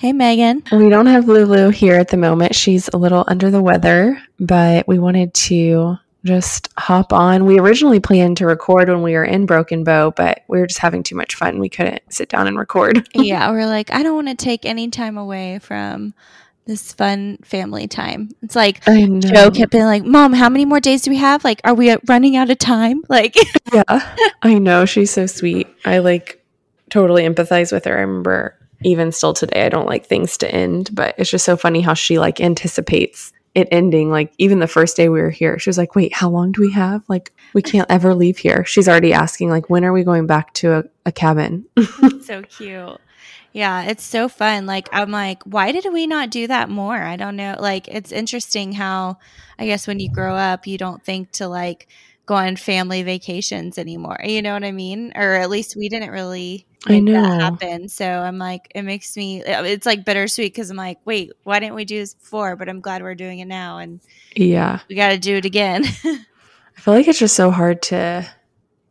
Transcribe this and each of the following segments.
Hey, Megan. We don't have Lulu here at the moment. She's a little under the weather, but we wanted to just hop on. We originally planned to record when we were in Broken Bow, but we were just having too much fun. We couldn't sit down and record. yeah, we're like, I don't want to take any time away from this fun family time. It's like Joe kept being like, "Mom, how many more days do we have? Like, are we running out of time?" Like, yeah, I know she's so sweet. I like totally empathize with her. I remember even still today, I don't like things to end, but it's just so funny how she like anticipates it ending. Like even the first day we were here, she was like, "Wait, how long do we have? Like we can't ever leave here." She's already asking like, "When are we going back to a, a cabin?" so cute. Yeah, it's so fun. Like I'm like, why did we not do that more? I don't know. Like it's interesting how I guess when you grow up, you don't think to like go on family vacations anymore. You know what I mean? Or at least we didn't really I know that happen. So I'm like, it makes me. It's like bittersweet because I'm like, wait, why didn't we do this before? But I'm glad we're doing it now, and yeah, we got to do it again. I feel like it's just so hard to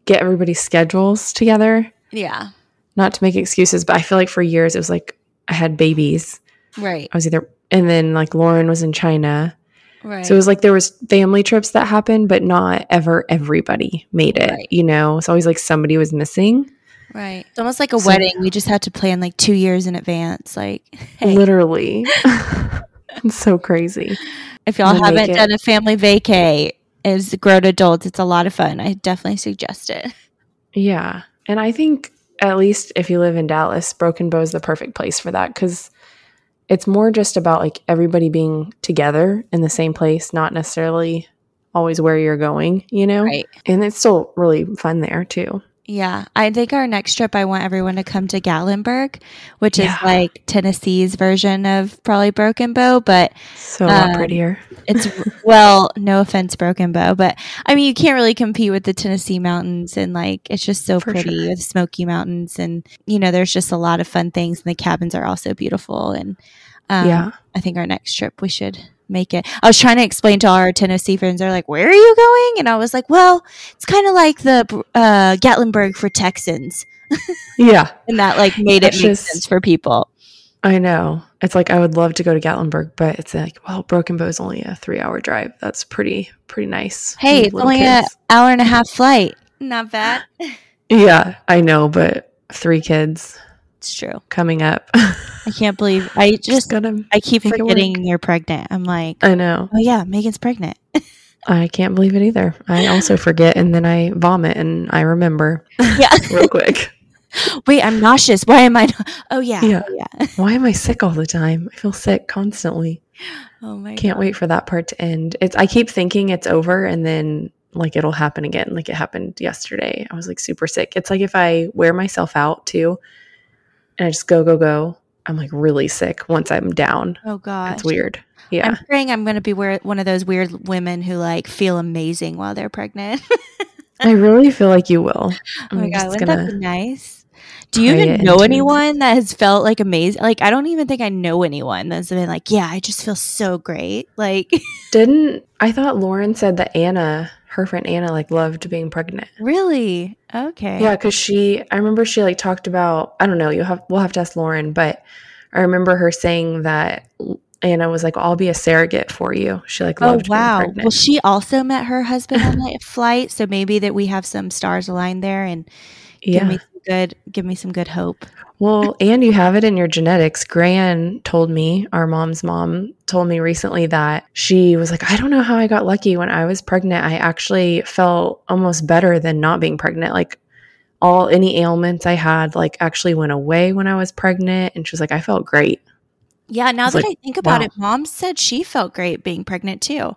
get everybody's schedules together. Yeah. Not to make excuses, but I feel like for years it was like I had babies. Right. I was either, and then like Lauren was in China Right. So it was like there was family trips that happened, but not ever everybody made it. Right. You know, it's always like somebody was missing. Right. It's almost like a so, wedding. We just had to plan like two years in advance. Like hey. literally. it's so crazy. If y'all haven't done a family vacay as grown adults, it's a lot of fun. I definitely suggest it. Yeah. And I think at least if you live in Dallas, Broken Bow is the perfect place for that because it's more just about like everybody being together in the same place, not necessarily always where you're going, you know? Right. And it's still really fun there too. Yeah. I think our next trip, I want everyone to come to Gatlinburg, which yeah. is like Tennessee's version of probably Broken Bow, but so um, prettier. it's, well, no offense, Broken Bow, but I mean, you can't really compete with the Tennessee mountains and like it's just so For pretty sure. with Smoky Mountains. And, you know, there's just a lot of fun things. And the cabins are also beautiful. And um, yeah. I think our next trip we should make it. I was trying to explain to our Tennessee friends. They're like, "Where are you going?" And I was like, "Well, it's kind of like the uh, Gatlinburg for Texans." yeah, and that like made it make sense for people. I know. It's like I would love to go to Gatlinburg, but it's like, well, Broken Bow is only a three-hour drive. That's pretty pretty nice. Hey, it's only an hour and a half flight. Not bad. yeah, I know, but three kids. It's true. Coming up. I can't believe I just, just gotta I keep forgetting you're pregnant. I'm like I know. Oh yeah, Megan's pregnant. I can't believe it either. I also forget and then I vomit and I remember. Yeah. real quick. Wait, I'm nauseous. Why am I Oh yeah. Yeah. Oh, yeah. Why am I sick all the time? I feel sick constantly. Oh my Can't God. wait for that part to end. It's I keep thinking it's over and then like it'll happen again. Like it happened yesterday. I was like super sick. It's like if I wear myself out too and I just go, go, go, I'm like really sick once I'm down. Oh god, it's weird. Yeah, I'm praying I'm going to be one of those weird women who like feel amazing while they're pregnant. I really feel like you will. I'm oh my god, wouldn't that be nice? Do you even know anyone that has felt like amazing? Like, I don't even think I know anyone that's been like, yeah, I just feel so great. Like, didn't I thought Lauren said that Anna her friend Anna like loved being pregnant. Really? Okay. Yeah, because she I remember she like talked about I don't know, you have we'll have to ask Lauren, but I remember her saying that Anna was like, I'll be a surrogate for you. She like oh, loved wow. Well, she also met her husband on that flight, so maybe that we have some stars aligned there and yeah. me some good give me some good hope. Well, and you have it in your genetics. Gran told me, our mom's mom told me recently that she was like, I don't know how I got lucky when I was pregnant. I actually felt almost better than not being pregnant. Like all any ailments I had like actually went away when I was pregnant and she was like I felt great. Yeah, now I that like, I think about wow. it, mom said she felt great being pregnant too.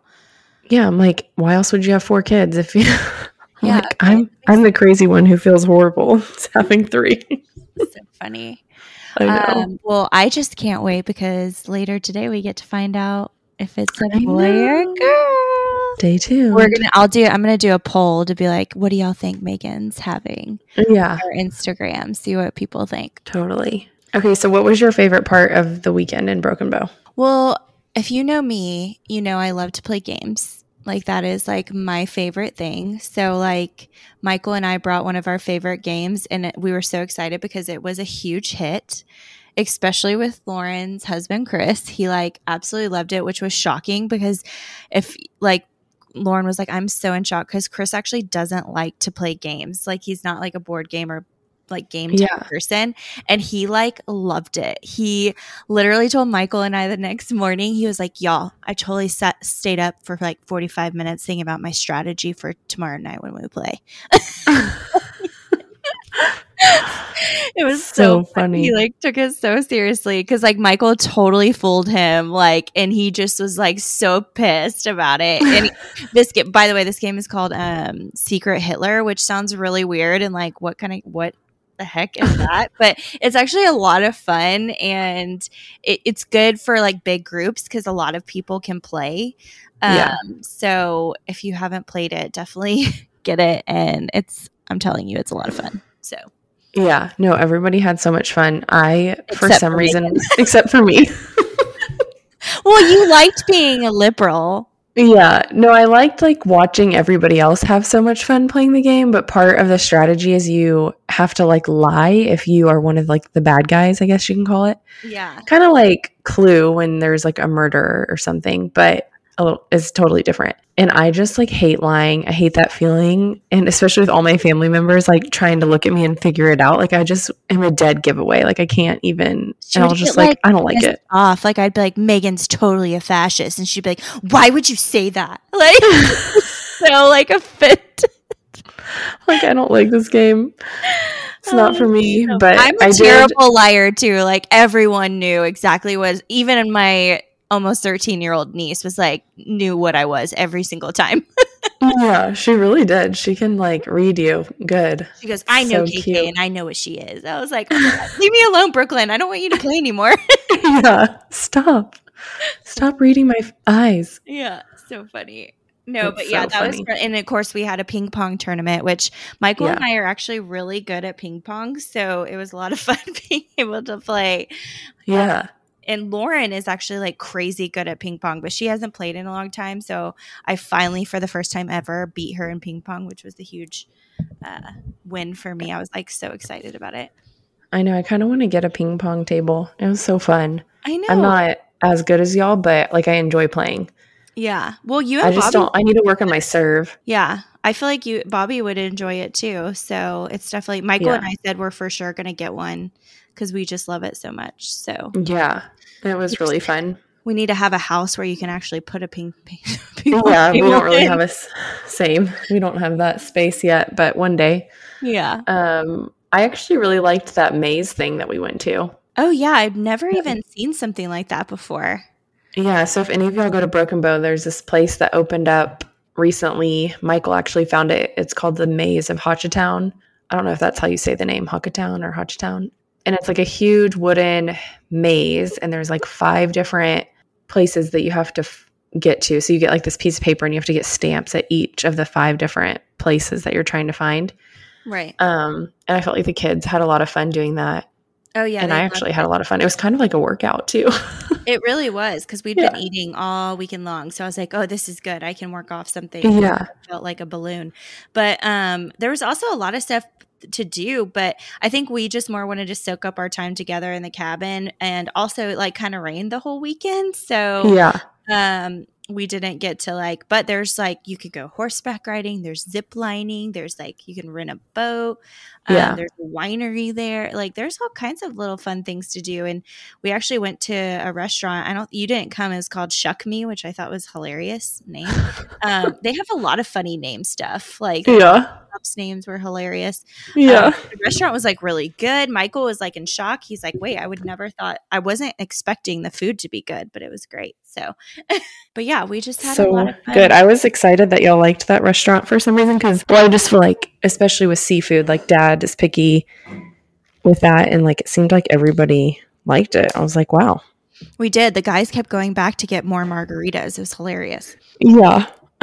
Yeah, I'm like why else would you have four kids if you I'm yeah, like, I'm I'm the crazy one who feels horrible having three. so funny. I um, well, I just can't wait because later today we get to find out if it's a boy or a girl. Day two. We're gonna. I'll do. I'm gonna do a poll to be like, what do y'all think Megan's having? yeah, Or Instagram. See what people think. totally. Okay, so what was your favorite part of the weekend in Broken Bow? Well, if you know me, you know I love to play games. Like that is like my favorite thing. So like Michael and I brought one of our favorite games and it, we were so excited because it was a huge hit, especially with Lauren's husband Chris. He like absolutely loved it, which was shocking because if like Lauren was like I'm so in shock cuz Chris actually doesn't like to play games. Like he's not like a board game or like game type Yeah. person and he like loved it. He literally told Michael and I the next morning, he was like, Y'all, I totally sat, stayed up for like 45 minutes thinking about my strategy for tomorrow night when we play. it was so, So funny. He like took it so seriously because like Michael totally fooled him, like, and he just was like so pissed about it. And he- this game, by the way, this game is called um, Secret Hitler, which sounds really weird and like, what kind of what the heck is that? but it's actually a lot of fun and it, it's good for like big groups because a lot of people can play. Um, Yeah. So if you haven't played it, definitely get it. And it's, I'm telling you, it's a lot of fun. So Yeah, no, everybody had so much fun. I, for Except some for reason, except for me. well, you liked being a liberal. Yeah, no, I liked like watching everybody else have so much fun playing the game, but part of the strategy is you have to like lie if you are one of like the bad guys, I guess you can call it. Yeah. Kind of like Clue when there's like a murder or something, but a little is totally different. And I just like hate lying. I hate that feeling, and especially with all my family members like trying to look at me and figure it out. Like I just am a dead giveaway. Like I can't even. She and I'll just get, like I don't like it. Off. Like I'd be like, Megan's totally a fascist. And she'd be like, why would you say that? Like, so like a fit. Like I don't like this game. It's not for me. Oh, but I'm a I did. terrible liar too. Like everyone knew exactly what even in my almost 13 year old niece was like knew what I was every single time. Yeah, she really did. She can like read you good. She goes, I know So KK cute. and I know what she is. I was like, "Oh leave me alone, Brooklyn. I don't want you to play anymore. yeah, stop. Stop reading my f- eyes. yeah, so funny. No, It's but yeah, so that was funny. fun. and of course we had a ping pong tournament, which Michael and I are actually really good at ping pong, so it was a lot of fun being able to play. Yeah. Um, and Lauren is actually like crazy good at ping pong, but she hasn't played in a long time. So I finally, for the first time ever, beat her in ping pong, which was a huge uh, win for me. I was like so excited about it. I know. I kind of want to get a ping pong table. It was so fun. I know. I'm not as good as y'all, but like I enjoy playing. Yeah. Well, you and I just Bobby. don't. I need to work on my serve. Yeah. I feel like you, Bobby, would enjoy it too. So it's definitely Michael and I said we're for sure going to get one because we just love it so much. So Yeah, it was really fun. we need to have a house where you can actually put a ping ping. ping pong Yeah, we don't really in. have a same. We don't have that space yet, but one day. Yeah. Um, I actually really liked that maze thing that we went to. Oh yeah, I've never even seen something like that before. Yeah, so if any of y'all go to Broken Bow, there's this place that opened up recently. Michael actually found it. It's called the Maze of Hochatown. I don't know if that's how you say the name, Hochatown or Hochatown. And it's like a huge wooden maze, and there's like five different places that you have to f- get to. So you get like this piece of paper, and you have to get stamps at each of the five different places that you're trying to find. Right. Um, and I felt like the kids had a lot of fun doing that, Oh yeah, and I actually it. had a lot of fun. It was kind of like a workout too. It really was because we'd Yeah. been eating all weekend long. So I was like, "Oh, this is good. I can work off something." yeah, felt like a balloon. But um, there was also a lot of stuff to do. But I think we just more wanted to soak up our time together in the cabin, and also it, like kind of rained the whole weekend. So yeah, um we didn't get to like but there's like you could go horseback riding there's zip lining there's like you can rent a boat um, Yeah. there's a winery there like there's all kinds of little fun things to do and we actually went to a restaurant i don't you didn't come it's called shuck me which i thought was hilarious name um they have a lot of funny name stuff like yeah, names were hilarious yeah. um, the restaurant was like really good. Michael was like in shock. He's like, "Wait, I would never thought I wasn't expecting the food to be good, but it was great." So, but yeah, we just had a so lot of fun. good. I was excited that y'all liked that restaurant for some reason because, well, I just feel like, especially with seafood, like dad is picky with that. And like it seemed like everybody liked it. I was like, wow. We did. The guys kept going back to get more margaritas. It was hilarious. Yeah.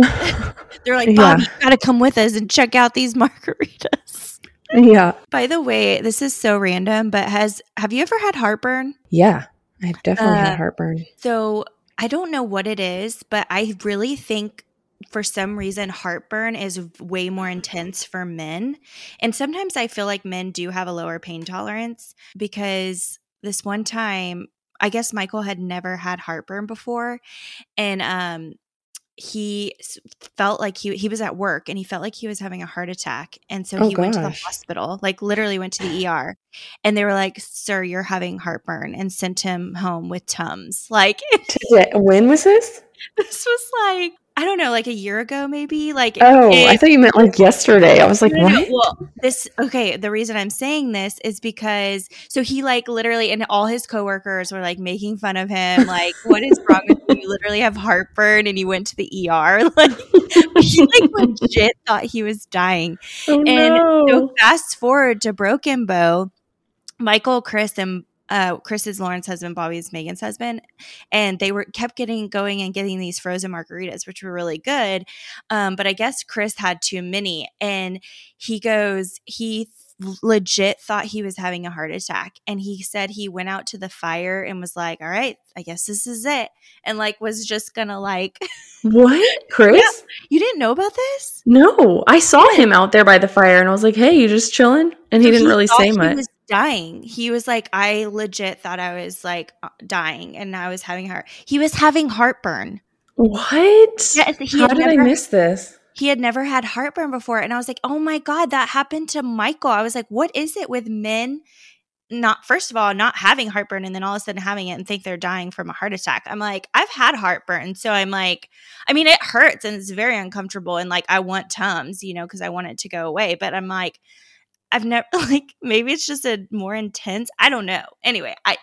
They're like, Bob, yeah. you gotta come with us and check out these margaritas. Yeah. By the way, this is so random, but has have you ever had heartburn? Yeah. I've definitely uh, had heartburn. So I don't know what it is, but I really think for some reason heartburn is way more intense for men. And sometimes I feel like men do have a lower pain tolerance because this one time I guess Michael had never had heartburn before and um he felt like he he was at work and he felt like he was having a heart attack and so oh, he gosh. went to the hospital like literally went to the ER and they were like sir you're having heartburn and sent him home with tums like when was this this was like I don't know, like a year ago, maybe. Like, oh, it, I thought you meant like yesterday. I was like, what? Well, this okay. The reason I'm saying this is because so he like literally, and all his coworkers were like making fun of him. Like, what is wrong with you? Literally have heartburn, and you went to the ER. Like, he like legit thought he was dying. Oh, and no. so fast forward to Broken Bow. Michael, Chris, and uh, Chris is Lauren's husband, Bobby's Megan's husband, and they were kept getting going and getting these frozen margaritas, which were really good. Um, but I guess Chris had too many, and he goes, he legit thought he was having a heart attack and he said he went out to the fire and was like all right i guess this is it and like was just gonna like what? Chris? Yeah. you didn't know about this? No. I saw him out there by the fire and i was like hey you just chilling? And he didn't really say much. was dying. He was like i legit thought i was like uh, dying and i was having heart. He was having heartburn. What? Yeah, how did i miss this he had never had heartburn before. And I was like, oh my God, that happened to Michael. I was like, what is it with men? Not, first of all, not having heartburn and then all of a sudden having it and think they're dying from a heart attack. I'm like, I've had heartburn. So I'm like, I mean, it hurts and it's very uncomfortable. And like, I want Tums, you know, because I want it to go away. But I'm like, I've never, like, maybe it's just a more intense, I don't know. Anyway, I,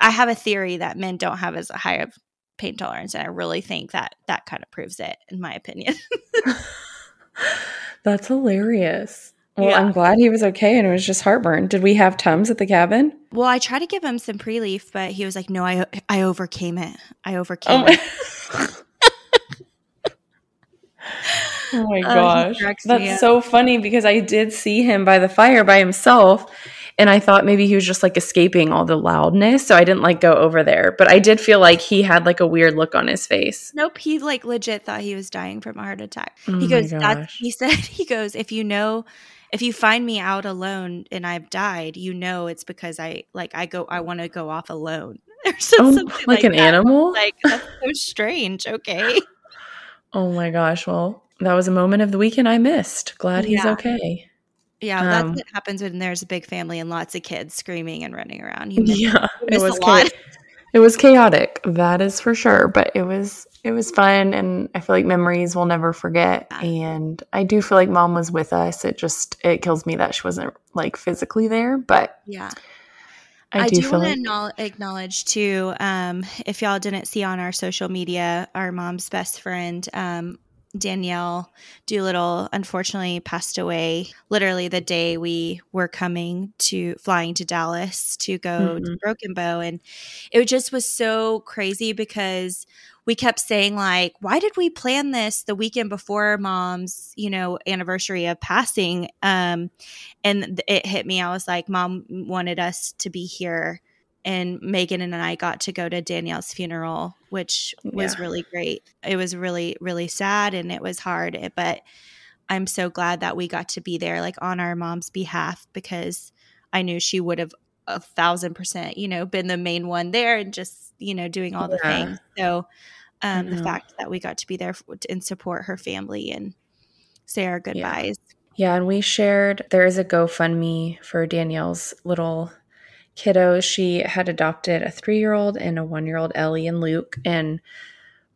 I have a theory that men don't have as high of pain tolerance. And I really think that that kind of proves it, in my opinion. That's hilarious. Well, yeah. I'm glad he was okay and it was just heartburn. Did we have Tums at the cabin? Well, I tried to give him some pre-leaf, but he was like, "No, I I overcame it. I overcame oh it." oh my uh, gosh. That's so funny because I did see him by the fire by himself and I thought maybe he was just like escaping all the loudness. So I didn't like go over there. But I did feel like he had like a weird look on his face. Nope. He like legit thought he was dying from a heart attack. Oh he goes, that's, he said, he goes, if you know, if you find me out alone and I've died, you know it's because I like I go I want to go off alone. oh, like, like, an that. animal? Like that's so strange. Okay. Oh my gosh. Well, that was a moment of the weekend I missed. Glad he's yeah. okay. Yeah, um, that's what happens when there's a big family and lots of kids screaming and running around. You miss, yeah, you it was a lot. it was chaotic, that is for sure. But it was it was fun, and I feel like memories we'll never forget. Yeah. And I do feel like mom was with us. It just it kills me that she wasn't like physically there, but yeah. I, I do, do want to like- acknowledge too, um, if y'all didn't see on our social media, our mom's best friend, um, Danielle Doolittle unfortunately passed away literally the day we were coming to flying to Dallas to go mm-hmm. to Broken Bow. And it just was so crazy because we kept saying like why did we plan this the weekend before mom's you know anniversary of passing um and it hit me i was like mom wanted us to be here and Megan and I got to go to Danielle's funeral, which was yeah. really great. It was really, really sad and it was hard, eh, but I'm so glad that we got to be there, like on our mom's behalf, because I knew she would have a thousand percent, you know, been the main one there and just, you know, doing all the things. So, um, the fact that we got to be there and support her family and say our goodbyes. Yeah. yeah, and we shared there is a GoFundMe for Danielle's little kiddos. She had adopted a three year old and a one year old, Ellie and Luke. And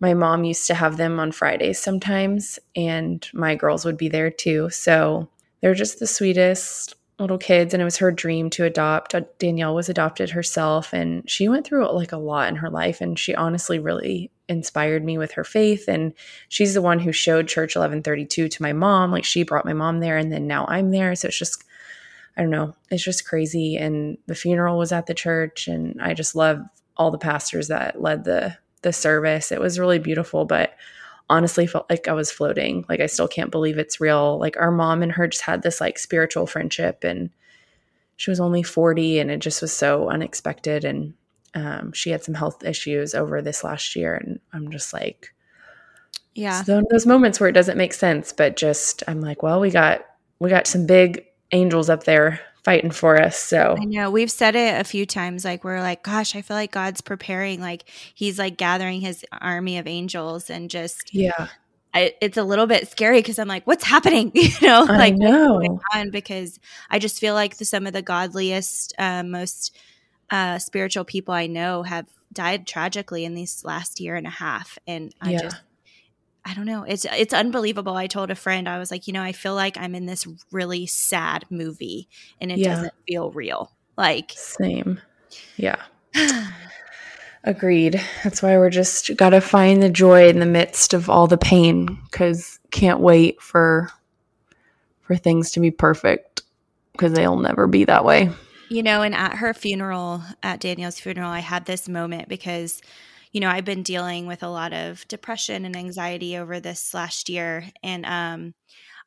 my mom used to have them on Fridays sometimes, and my girls would be there too. So they're just the sweetest little kids. And it was her dream to adopt. Uh, Danielle was adopted herself, and she went through like a lot in her life. And she honestly really inspired me with her faith. And she's the one who showed Church 1132 to my mom. Like she brought my mom there, and then now I'm there. So it's just I don't know, it's just crazy. And the funeral was at the church, and I just love all the pastors that led the the service. It was really beautiful, but honestly felt like I was floating. Like I still can't believe it's real. Like our mom and her just had this like spiritual friendship and she was only 40 and it just was so unexpected and um, she had some health issues over this last year and I'm just like Yeah. so those moments where it doesn't make sense but just I'm like well we got we got some big angels up there fighting for us so I know we've said it a few times. Like we're like, gosh, I feel like God's preparing. Like He's like gathering His army of angels, and just yeah I, it's a little bit scary because I'm like, what's happening? You know, I like what's know. on? Because I just feel like the, some of the godliest, uh, most uh, spiritual people I know have died tragically in these last year and a half, and I Yeah. just. I don't know. It's it's unbelievable. I told a friend I was like, you know, I feel like I'm in this really sad movie and it Yeah. doesn't feel real. Like same yeah Agreed. That's why we're just got to find the joy in the midst of all the pain cuz can't wait for for things to be perfect cuz they'll never be that way. You know, and at her funeral, at Danielle's funeral, I had this moment because, you know, I've been dealing with a lot of depression and anxiety over this last year. And um,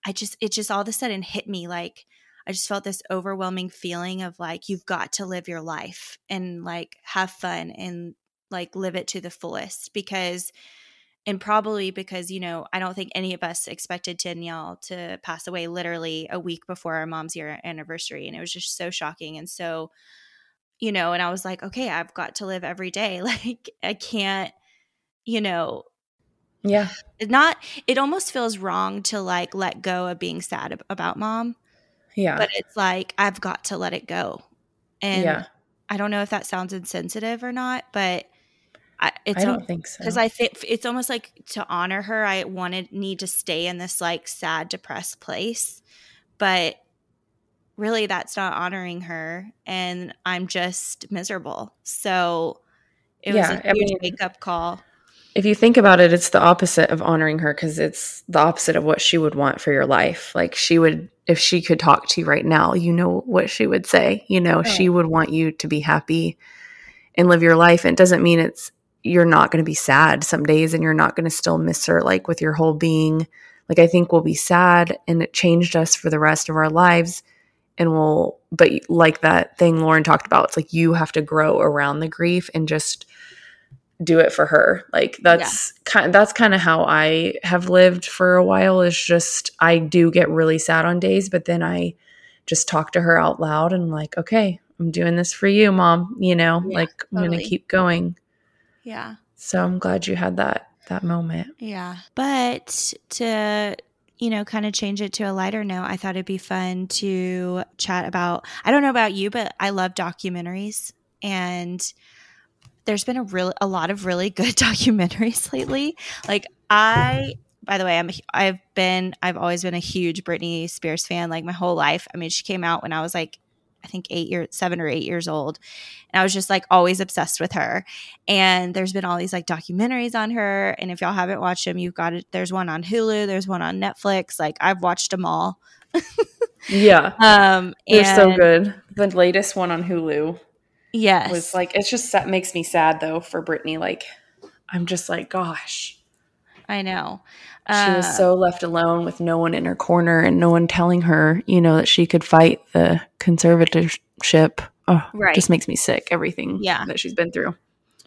I just, it just all of a sudden hit me like, I just felt this overwhelming feeling of like, you've got to live your life and like have fun and like live it to the fullest because and probably because you know i don't think any of us expected danielle to pass away literally a week before our mom's year anniversary and it was just so shocking and so you know and i was like okay i've got to live every day like i can't you know Yeah. it not it almost feels wrong to like let go of being sad about mom Yeah. but it's like i've got to let it go and yeah. i don't know if that sounds insensitive or not but I, it's I don't think so. because I think it's almost like to honor her, I wanted need to stay in this like sad, depressed place, but really that's not honoring her, and I'm just miserable. So it was Yeah, a I huge mean- wake up call. if you think about it, it's the opposite of honoring her because it's the opposite of what she would want for your life. Like she would, if she could talk to you right now, you know what she would say. You know, she would want you to be happy and live your life. And it doesn't mean it's you're not going to be sad some days and you're not going to still miss her like with your whole being. Like I think we'll be sad and it changed us for the rest of our lives. And we'll, but like that thing Lauren talked about, it's like you have to grow around the grief and just do it for her. Like that's kind that's kind of how I have lived for a while is just I do get really sad on days, but then I just talk to her out loud and like, okay, I'm doing this for you, mom, you know, Yeah, like I'm gonna keep going. Yeah, So I'm glad you had that that moment. yeah. But to you know, kind of change it to a lighter note, I thought it'd be fun to chat about. I don't know about you, but I love documentaries and there's been a real a lot of really good documentaries lately. Like I by the way, I'm I've been I've always been a huge Britney Spears fan like my whole life. I mean, she came out when I was like I think 8 years 7 or 8 years old. And I was just like always obsessed with her. And there's been all these like documentaries on her and if y'all haven't watched them, you've got it there's one on Hulu, there's one on Netflix. Like I've watched them all. Yeah. Um They're so good. The latest one on Hulu Yes. was like it's just that makes me sad though for Britney like I'm just like gosh. I know. She Uh, was so left alone with no one in her corner and no one telling her, you know, that she could fight the conservatorship. Oh, Right. just makes me sick. Everything Yeah. that she's been through.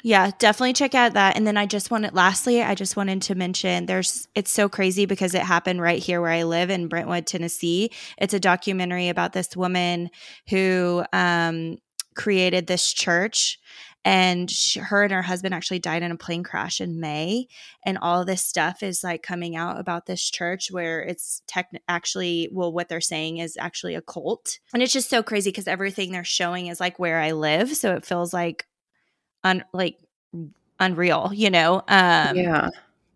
Yeah, definitely check out that. And then I just wanted, lastly, I just wanted to mention there's, it's so crazy because it happened right here where I live in Brentwood, Tennessee. It's a documentary about this woman who um, created this church. And she, her and her husband actually died in a plane crash in May. And all this stuff is like coming out about this church where it's tech actually, well, what they're saying is actually a cult. And it's just so crazy because everything they're showing is like where I live. So it feels like un like unreal, you know. Um yeah.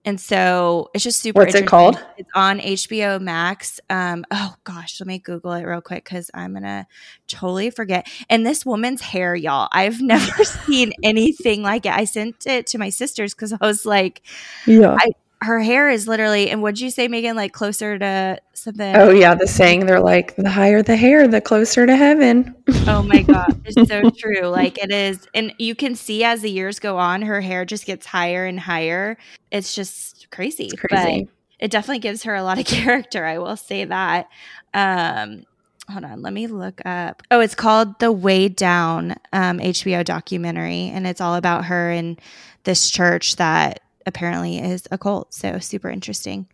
And so it's just super What's it called? It's on HBO Max. Um oh gosh, let me google it real quick cuz I'm going to totally forget. And this woman's hair, y'all. I've never seen anything like it. I sent it to my sisters cuz I was like Yeah. Her hair is literally, and would you say, Megan, like closer to something? Oh yeah, the saying they're like, the higher the hair, the closer to heaven. oh my god, it's so true. Like it is, and you can see as the years go on, her hair just gets higher and higher. It's just crazy. It's crazy. But it definitely gives her a lot of character. I will say that. Um, hold on, let me look up. Oh, it's called The Way Down um, HBO documentary, and it's all about her and this church that apparently is a cult. So super interesting.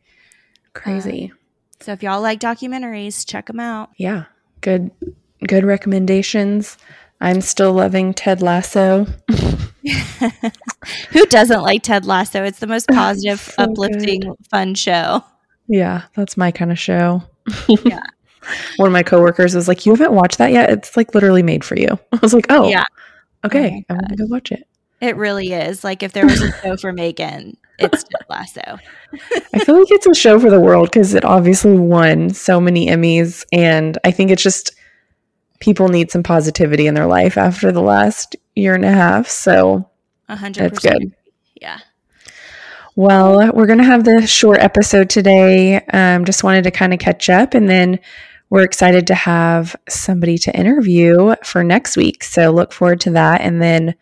Crazy. Um, so if y'all like documentaries, check them out. Yeah. Good good recommendations. I'm still loving Ted Lasso. Who doesn't like Ted Lasso? It's the most positive, so uplifting, good. fun show. Yeah, that's my kind of show. Yeah. One of my coworkers was like, "You haven't watched that yet? It's like literally made for you." I was like, "Oh, Yeah. okay, Oh I'm gonna go watch it." It really is. Like if there was a show for Megan, it's Ted Lasso. I feel like it's a show for the world because it obviously won so many Emmys, and I think it's just people need some positivity in their life after the last year and a half. So A hundred that's good. Yeah. Well, we're going to have the short episode today. Um, just wanted to kind of catch up, and then we're excited to have somebody to interview for next week. So look forward to that. And then,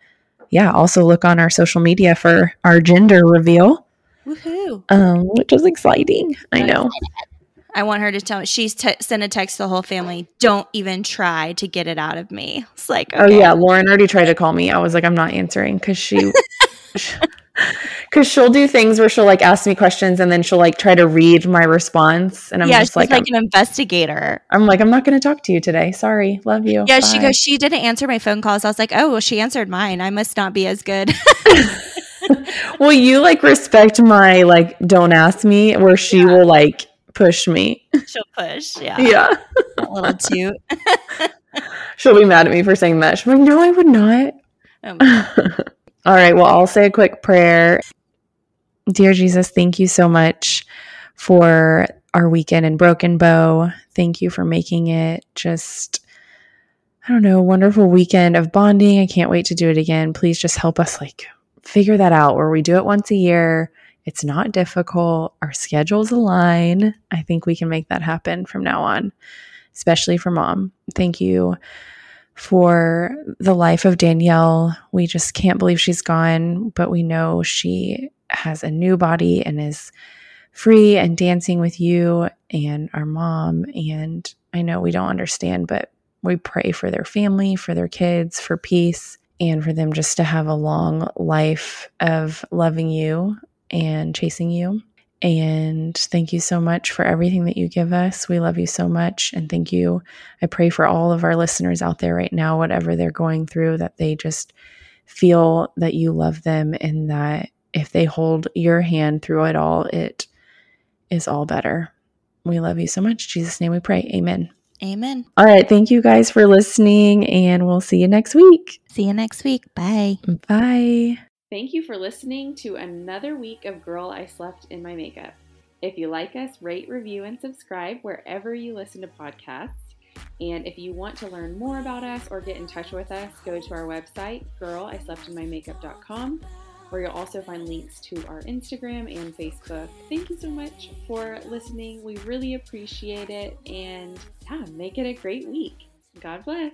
yeah, also look on our social media for our gender reveal, Woohoo. um, which is exciting. I know. I want her to tell me. She's t- sent a text to the whole family. Don't even try to get it out of me. It's like, Oh yeah, Lauren already tried to call me. I was like, I'm not answering because she, because she'll do things where she'll like ask me questions and then she'll like try to read my response, and I'm yeah, just she's like, like, I'm, an investigator. I'm like, I'm not going to talk to you today. Sorry, love you. Yeah, she goes, she didn't answer my phone calls. I was like, oh, well, she answered mine. I must not be as good. well, you like respect my like, don't ask me, where she will like push me. She'll push. Yeah. Yeah, A little toot. she'll be mad at me for saying that. She's like, no, I would not. Oh my All right. Well, I'll say a quick prayer. Dear Jesus, thank you so much for our weekend in Broken Bow. Thank you for making it just, I don't know, wonderful weekend of bonding. I can't wait to do it again. Please just help us like figure that out where we do it once a year. It's not difficult. Our schedules align. I think we can make that happen from now on, especially for mom. Thank you for the life of Danielle. We just can't believe she's gone, but we know she has a new body and is free and dancing with you and our mom. And I know we don't understand, but we pray for their family, for their kids, for peace, and for them just to have a long life of loving you and chasing you. And thank you so much for everything that you give us. We love you so much. And thank you I pray for all of our listeners out there right now, whatever they're going through, that they just feel that you love them and that if they hold your hand through it all, it is all better. We love you so much. In Jesus' name we pray. Amen. Amen. All right. Thank you guys for listening, and we'll see you next week. See you next week. Bye. Bye. Thank you for listening to another week of Girl I Slept in My Makeup. If you like us, rate, review, and subscribe wherever you listen to podcasts. And if you want to learn more about us or get in touch with us, go to our website, girlisleptinmymakeup.com, where you'll also find links to our Instagram and Facebook. Thank you so much for listening. We really appreciate it. And yeah, make it a great week. God bless.